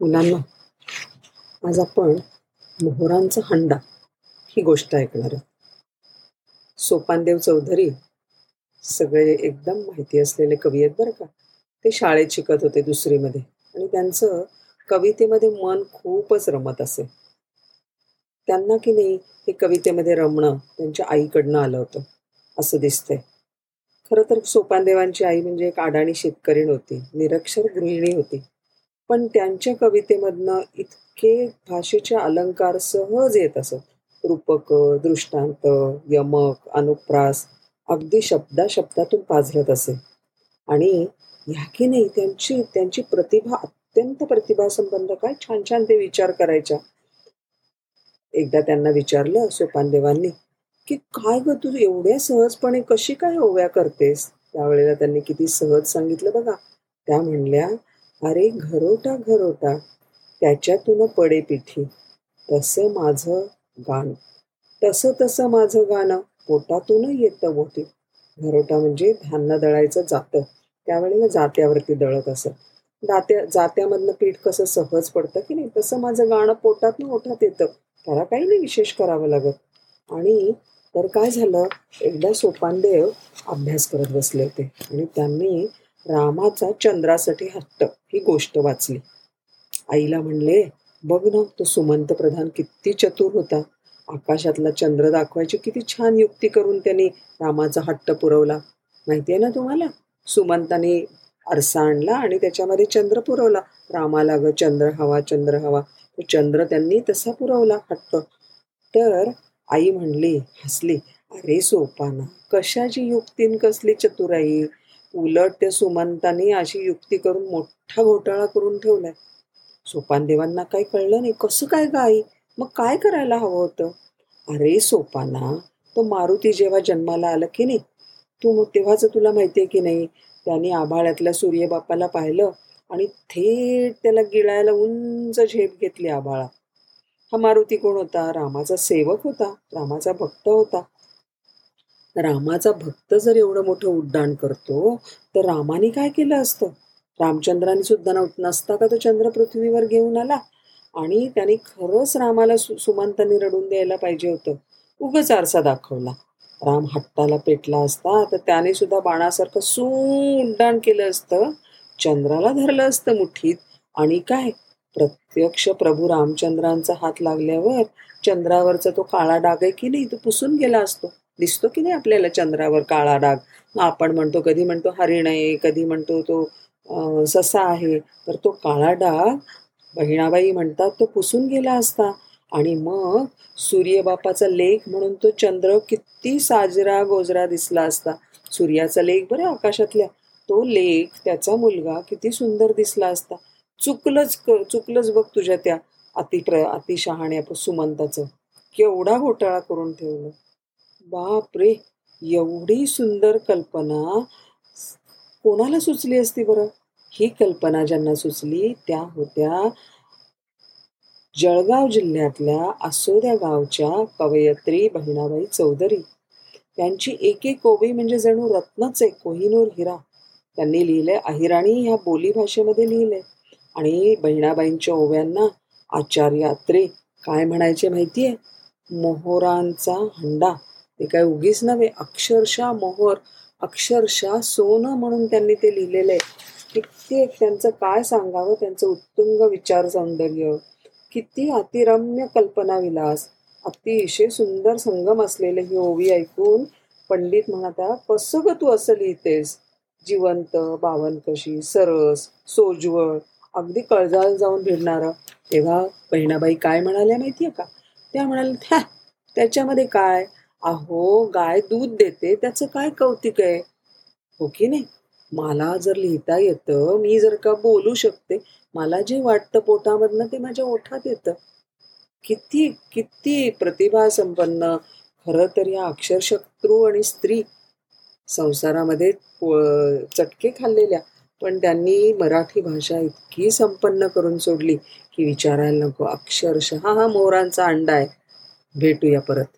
मुलांना. आज आपण मोहरांचा हंडा ही गोष्ट ऐकणार आहोत सोपानदेव चौधरी सगळे एकदम माहिती असलेले कवी आहेत बरं का. ते शाळेत शिकत होते दुसरीमध्ये. आणि त्यांचं कवितेमध्ये मन खूपच रमत असे. त्यांना की नाही हे कवितेमध्ये रमणं त्यांच्या आईकडनं आलं होतं. असं दिसतंय. खरं तर सोपानदेवांची आई म्हणजे एक अडाणी शेतकरी नव्हती. निरक्षर गृहिणी होती. पण त्यांच्या कवितेमधनं इतके भाषेचे अलंकार सहज येत असत. रूपक दृष्टांत यमक अनुप्रास अगदी शब्दा शब्दातून पाझरत असे. आणि ह्या की नाही त्यांची त्यांची प्रतिभा अत्यंत प्रतिभासंबंध काय छान छान ते विचार करायच्या. एकदा त्यांना विचारलं सोपानदेवांनी की काय ग तू एवढ्या सहजपणे कशी काय ओव्या करतेस? त्यावेळेला त्यांनी किती सहज सांगितलं बघा. त्या म्हणल्या अरे घरोटा घरोटा त्याच्यातून पडे पिठी. तसं माझं गाणं. तसं तसं माझं गाणं पोटातून येतं मोठी घरोटा म्हणजे धान्य दळायचं जातं. त्यावेळेला जात्यावरती दळत असत. दात्या जात्यामधनं पीठ कसं सहज पडतं की नाही तसं माझं गाणं पोटातून ओठात येतं. त्याला काही नाही विशेष करावं लागत. आणि तर काय झालं एकदा सोपानदेव अभ्यास करत बसले होते. आणि त्यांनी रामाचा चंद्रासाठी हट्ट ही गोष्ट वाचली. आईला म्हणले बघ ना तो सुमंत प्रधान किती चतुर होता. आकाशातला चंद्र दाखवायची किती छान युक्ती करून त्यांनी रामाचा हट्ट पुरवला. माहितीये ना तुम्हाला? सुमंताने आरसा आणला आणि त्याच्यामध्ये चंद्र पुरवला. रामाला ग चंद्र हवा चंद्र हवा. तो चंद्र त्यांनी तसा पुरवला हट्ट. तर आई म्हणली हसली. अरे सोपाना कशाची युक्तीन कसली चतुराई उलट त्या सुमंताने अशी युक्ती करून मोठा घोटाळा करून ठेवलाय. सोपानदेवांना काही कळलं नाही. कसं काय गाई मग काय करायला हवं होतं? अरे सोपाना तो मारुती जेव्हा जन्माला आला की नाही? तू मग तेव्हाच तुला माहितीये की नाही? त्याने आभाळ्यातल्या सूर्यबापाला पाहिलं आणि थेट त्याला गिळायला उंच झेप घेतली आभाळा हा मारुती कोण होता? रामाचा सेवक होता. रामाचा भक्त होता. रामाचा भक्त जर एवढं मोठं उड्डाण करतो तर रामाने काय केलं असतं? रामचंद्राने सुद्धा नसता का तो चंद्र पृथ्वीवर घेऊन आला? आणि त्याने खरंच रामाला सु सुमंताने रडून द्यायला पाहिजे होतं. उगच आरसा दाखवला. राम हट्टाला पेटला असता तर त्याने सुद्धा बाणासारखं सू उड्डाण केलं असतं. चंद्राला धरलं असतं मुठीत. आणि काय? प्रत्यक्ष प्रभू रामचंद्रांचा हात लागल्यावर चंद्रावरचा तो काळा डाग आहे की नाही तो पुसून गेला असतो. दिसतो की नाही आपल्याला चंद्रावर काळा डाग? मग आपण म्हणतो कधी म्हणतो हरिण आहे कधी म्हणतो तो ससा आहे तर तो काळा डाग बहिणाबाई म्हणतात तो पुसून गेला असता. आणि मग सूर्यबापाचा लेख म्हणून तो चंद्र किती साजरा गोजरा दिसला असता. सूर्याचा लेख बरं आकाशातल्या. तो लेख त्याचा मुलगा किती सुंदर दिसला असता. चुकलंच चुकलंच बघ तुझ्या त्या अतिप्र अतिशहाण्या सुमंताचं. केवढा घोटाळा करून ठेवलं. बाप रे एवढी सुंदर कल्पना. कोणाला सुचली असती बरं? ही कल्पना ज्यांना सुचली त्या होत्या जळगाव जिल्ह्यातल्या आसोद्या गावच्या कवयत्री बहिणाबाई चौधरी. त्यांची एक एक ओवी म्हणजे जणू रत्नच आहे कोहिनूर हिरा. त्यांनी लिहिलंय अहिराणी ह्या बोली भाषेमध्ये लिहिलंय आणि बहिणाबाईंच्या ओव्यांना आचार्य अत्रे काय म्हणायचे माहितीये? मोहोरांचा हंडा. ते काय उगीच नव्हे. अक्षरशः मोहर अक्षरशः सोनं म्हणून त्यांनी ते लिहिलेलं आहे. कित्येक त्यांचं काय सांगावं? त्यांचं उत्तुंग विचार सौंदर्य. किती अतिरम्य कल्पना विलास अतिशय सुंदर संगम असलेले ही ओवी ऐकून पंडित म्हणता कसं ग तू असं लिहितेस? जिवंत बावनकशी सरस सोज्वळ. अगदी कळजाळ जाऊन भिडणारं. तेव्हा बहिणाबाई काय म्हणाल्या माहितीये का? त्या म्हणाल्या त्याच्यामध्ये काय? अहो गाय दूध देते त्याचं काय कौतिक आहे? हो की नाही? मला जर लिहिता येतं मी जर का बोलू शकते मला जे वाटतं पोटामधनं ते माझ्या ओठात येतं. किती किती प्रतिभा संपन्न खरं तर या अक्षरशत्रू आणि स्त्री संसारामध्ये चटके खाल्लेल्या पण त्यांनी मराठी भाषा इतकी संपन्न करून सोडली की विचारायला नको. अक्षरशः हा मोरांचा अंडा आहे. भेटूया परत.